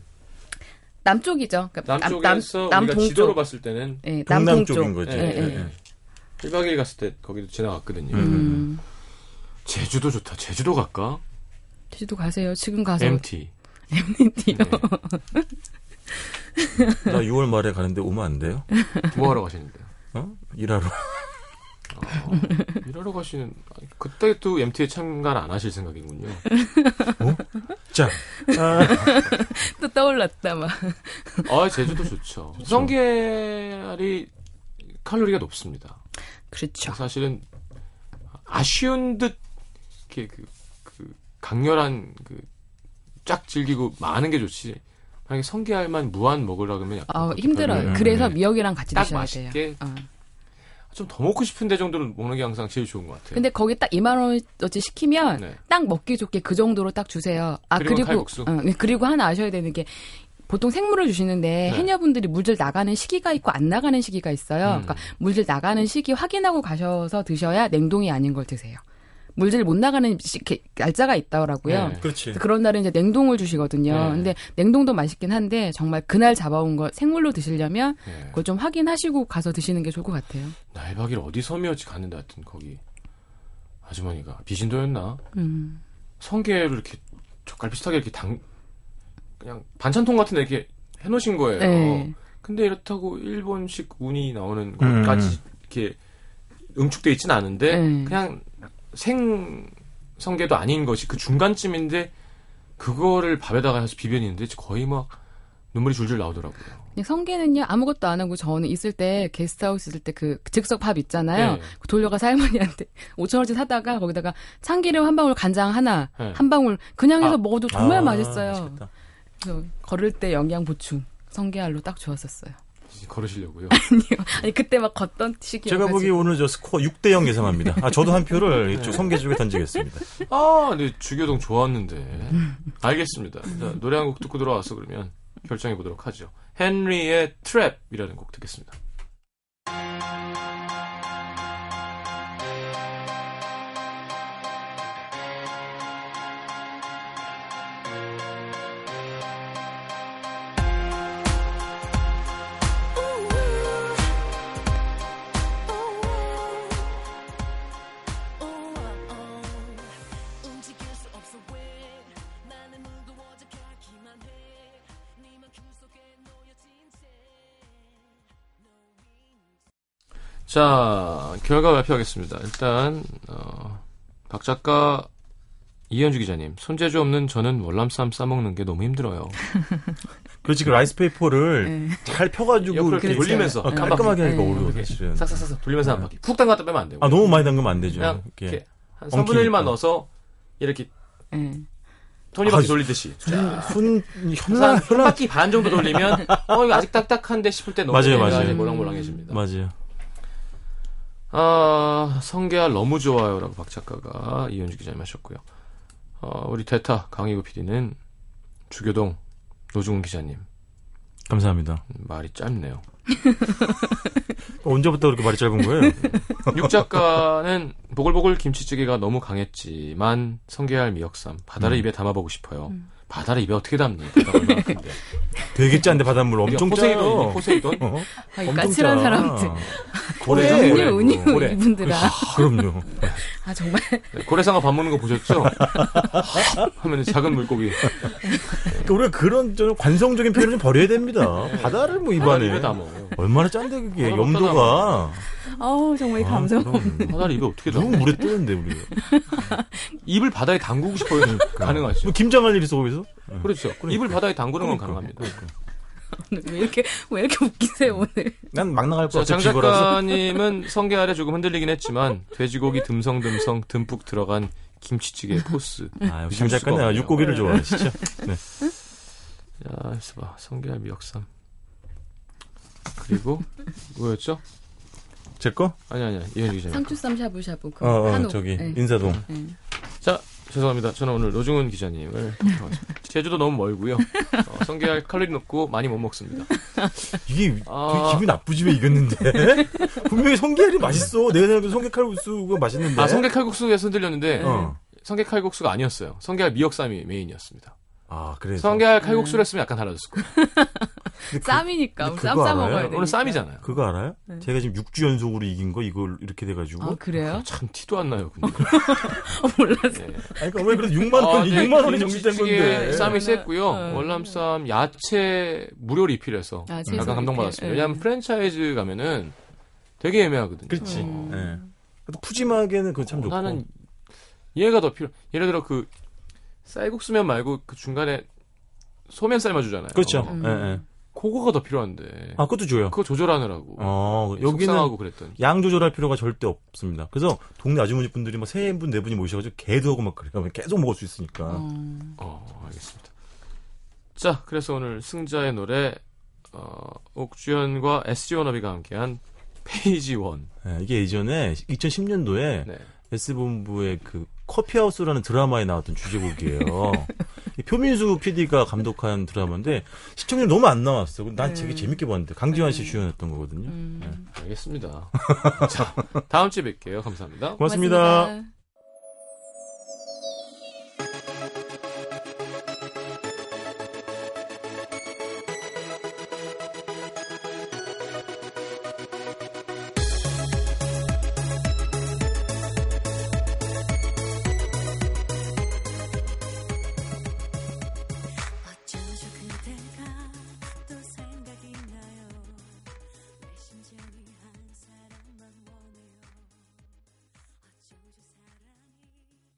남쪽이죠. 그러니까 남쪽에서 남, 우리가 남동쪽. 지도로 봤을 때는 예, 동남 남동쪽. 쪽인 거지. 예, 예, 예, 예. 1박 2일 갔을 때 거기도 지나갔거든요. 음. 제주도 좋다. 제주도 갈까? 제주도 가세요. 지금 가서 MT. MT요. <laughs> 나 6월 말에 가는데 오면 안 돼요? 뭐 하러 가시는데요? 어? 일하러. 아, 일하러 가시는 그때 또 MT에 참가를 안 하실 생각이군요. 자, <laughs> 또 떠올랐다 막. 아 제주도 좋죠. 성게알이 칼로리가 높습니다. 그렇죠. 사실은 아쉬운 듯 이렇게 그, 그 강렬한 그쫙 즐기고 많은 게 좋지. 만약에 성게알만 무한 먹으려 그러면 약간 아, 그것도 힘들어요. 그래서 네. 미역이랑 같이 딱 드셔야 맛있게 돼요. 어. 좀더 먹고 싶은데 정도로 먹는 게 항상 제일 좋은 것 같아요. 근데 거기 딱 2만 원어치 시키면 네. 딱 먹기 좋게 그 정도로 딱 주세요. 아 그리고 그리고. 어, 네, 그리고 하나 아셔야 되는 게 보통 생물을 주시는데 네. 해녀분들이 물질 나가는 시기가 있고 안 나가는 시기가 있어요. 음. 그러니까 물질 나가는 시기 확인하고 가셔서 드셔야 냉동이 아닌 걸 드세요. 물질 못 나가는 시- 날짜가 있더라고요. 네. 그렇지. 그런 날은 이제 냉동을 주시거든요. 네. 근데 냉동도 맛있긴 한데 정말 그날 잡아온 거 생물로 드시려면 예. 그걸 좀 확인하시고 가서 드시는 게 좋을 것 같아요. 나 1박 2일 어디 섬이었지 갔는데 하여튼 거기 아주머니가 비신도였나? 음. 성게를 이렇게 젓갈 비슷하게 이렇게 당 그냥 반찬통 같은 데 이렇게 해놓으신 거예요. 네. 근데 이렇다고 일본식 운이 나오는 음. 것까지 이렇게 응축돼 있진 않은데 네. 그냥 생 성게도 아닌 것이 그 중간쯤인데 그거를 밥에다가 해서 비벼니는데 거의 막 눈물이 줄줄 나오더라고요. 성게는요 아무것도 안 하고 저는 있을 때 게스트하우스 있을 때 그 즉석 밥 있잖아요. 네. 그 돌려가서 할머니한테 <laughs> 5천 원치 사다가 거기다가 참기름 한 방울 간장 하나 네. 한 방울 그냥 해서 아. 먹어도 정말 아, 맛있어요. 맛있겠다. 그래서 걸을 때 영양 보충 성게알로 딱 좋았었어요. 걸으시려고요. <laughs> 아니 그때 막 걷던 시기여가지고 제가 보기 오늘 저 스코어 6대 0 예상합니다. 아, 저도 한 표를 <laughs> 이쪽 성계 쪽에 던지겠습니다. 아, 근데 주교동 좋았는데. 알겠습니다. 자, 노래 한 곡 듣고 들어와서 그러면 결정해 보도록 하죠. 헨리의 트랩이라는 곡 듣겠습니다. 자, 결과 발표하겠습니다. 일단, 어, 박 작가, 이현주 기자님, 손재주 없는 저는 월남쌈 싸먹는 게 너무 힘들어요. <laughs> 그렇지, 그 라이스페이퍼를 네. 잘 펴가지고 이렇게 돌리면서 어, 한 깔끔하게. 하니까 네. 어려워, 이렇게 사실은. 싹싹싹 돌리면서 한 바퀴. 푹 담갔다 빼면 안 되고. 아, 너무 많이 담그면 안 되죠. 그냥 이렇게. 이렇게 한 3분의 엉키니까. 1만 넣어서 이렇게 예. 톱니바퀴 아, 돌리듯이. 자, 손, 한, 현란, 한 현란. 바퀴 반 정도 돌리면 어 이거 아직 딱딱한데 싶을 때 맞아요, 넣으면 맞아요. 이제 몰랑몰랑해집니다. 맞아요. 아 성게알 너무 좋아요 라고 박 작가가 이현주 기자님 하셨고요. 어, 우리 대타 강희구 PD는 주교동 노중훈 기자님 감사합니다. 음, 말이 짧네요. <laughs> 언제부터 그렇게 말이 짧은 거예요? <laughs> 육 작가는 보글보글 김치찌개가 너무 강했지만 성게알 미역삼 바다를 음. 입에 담아보고 싶어요. 바다를 입에 어떻게 담니? 되게 짠데 바닷물 엄청 포세이돈이니 짜요. 포세이돈? 어? 아, 이 엄청 까칠한 짜. 사람들. 고래, 고래, 은유 고래. 이분들아. 아, 그럼요. <laughs> 아 정말 네, 고래상어 밥 먹는 거 보셨죠? <laughs> 하면 작은 물고기. 그러니까 우리가 그런 좀 관성적인 표현을 좀 버려야 됩니다. 바다를 뭐 입안에. 담아요. 얼마나 짠데 그게 염도가. 아우 정말 아, 감성 그럼. 바다를 입에 어떻게 담아? 물에 뜨는데 우리. 입을 바다에 담그고 싶어요. 가능하죠. 뭐 김장할 일 있어 거기서? 그렇죠. 입을 바다에 담그는 건 그러니까. 가능합니다. 왜 이렇게 왜 이렇게 웃기세요 오늘? 난 막 나갈 것 자, 같아. 장 지거라서. 작가님은 성게 아래 조금 흔들리긴 했지만 돼지고기 듬성듬성 듬뿍 들어간 김치찌개 포스. 아, 장 작가는. 육고기를 좋아하시죠? 네. 자, 있어봐. 성게알 미역삼. 그리고 뭐였죠? 제 거? 아니 아니야. 이현주 기자님. 상추쌈 샤브샤브 그 어, 어 한옥. 저기 예. 인사동. 예. 자, 죄송합니다. 저는 오늘 노중훈 기자님을. 제주도 너무 멀고요. 어, 성게알 칼로리 높고 많이 못 먹습니다. 이게 아. 기분이 나쁘지 왜 이겼는데? <laughs> 분명히 성게알이 맛있어. 내가 생각해도 성게 칼국수가 맛있는데. 아, 성게 칼국수에서 흔들렸는데 네. 어. 성게 칼국수가 아니었어요. 성게알 미역쌈이 메인이었습니다. 아 그래서. 성게알 칼국수를 했으면 약간 달라졌을 거예요. 그- 쌈이니까 근데 쌈 싸? 먹어야 돼. 오늘 쌈이잖아요. 그거 알아요? 제가 지금 6주 연속으로 이긴 거 이걸 이렇게 돼가지고. 아 그래요? 참 티도 안 나요. 근데. 어, 몰랐어. 예. 아니, 그러니까 왜 그래도 6만 원, 아, 네, 6만 원이 김치찌개 건데. 쌈이 네. 셌고요. 네. 월남쌈 야채 무료 리필해서 아, 약간 감동받았습니다. 왜냐하면 프랜차이즈 가면은 되게 애매하거든요. 그렇지. 음. 예. 그래도 푸짐하게는 그거 참 좋고. 나는 얘가 더 필요. 예를 들어 그 쌀국수면 말고 그 중간에 소면 삶아주잖아요. 그렇죠. 음. 예, 예. 그거가 더 필요한데. 아, 그것도 줘요. 그거 조절하느라고. 어, 여기는 하고 그랬더니. 양 조절할 필요가 절대 없습니다. 그래서 동네 아주머니 분들이 뭐 세 분, 네 분이 모셔가지고 개도 하고 막 그래요. 계속 먹을 수 있으니까. 어. 어, 알겠습니다. 자, 그래서 오늘 승자의 노래 어, 옥주현과 SG 워너비가 함께한 페이지 원. 예, 이게 예전에 2010년도에 네. S본부의 그 커피하우스라는 드라마에 나왔던 주제곡이에요. <laughs> 이 표민수 PD가 감독한 드라마인데 시청률 너무 안 나왔어. 난 되게 재밌게 봤는데 강지환 씨 주연했던 거거든요. 음. 알겠습니다. <laughs> 자, 다음 주에 뵐게요. 감사합니다. 고맙습니다. 고맙습니다.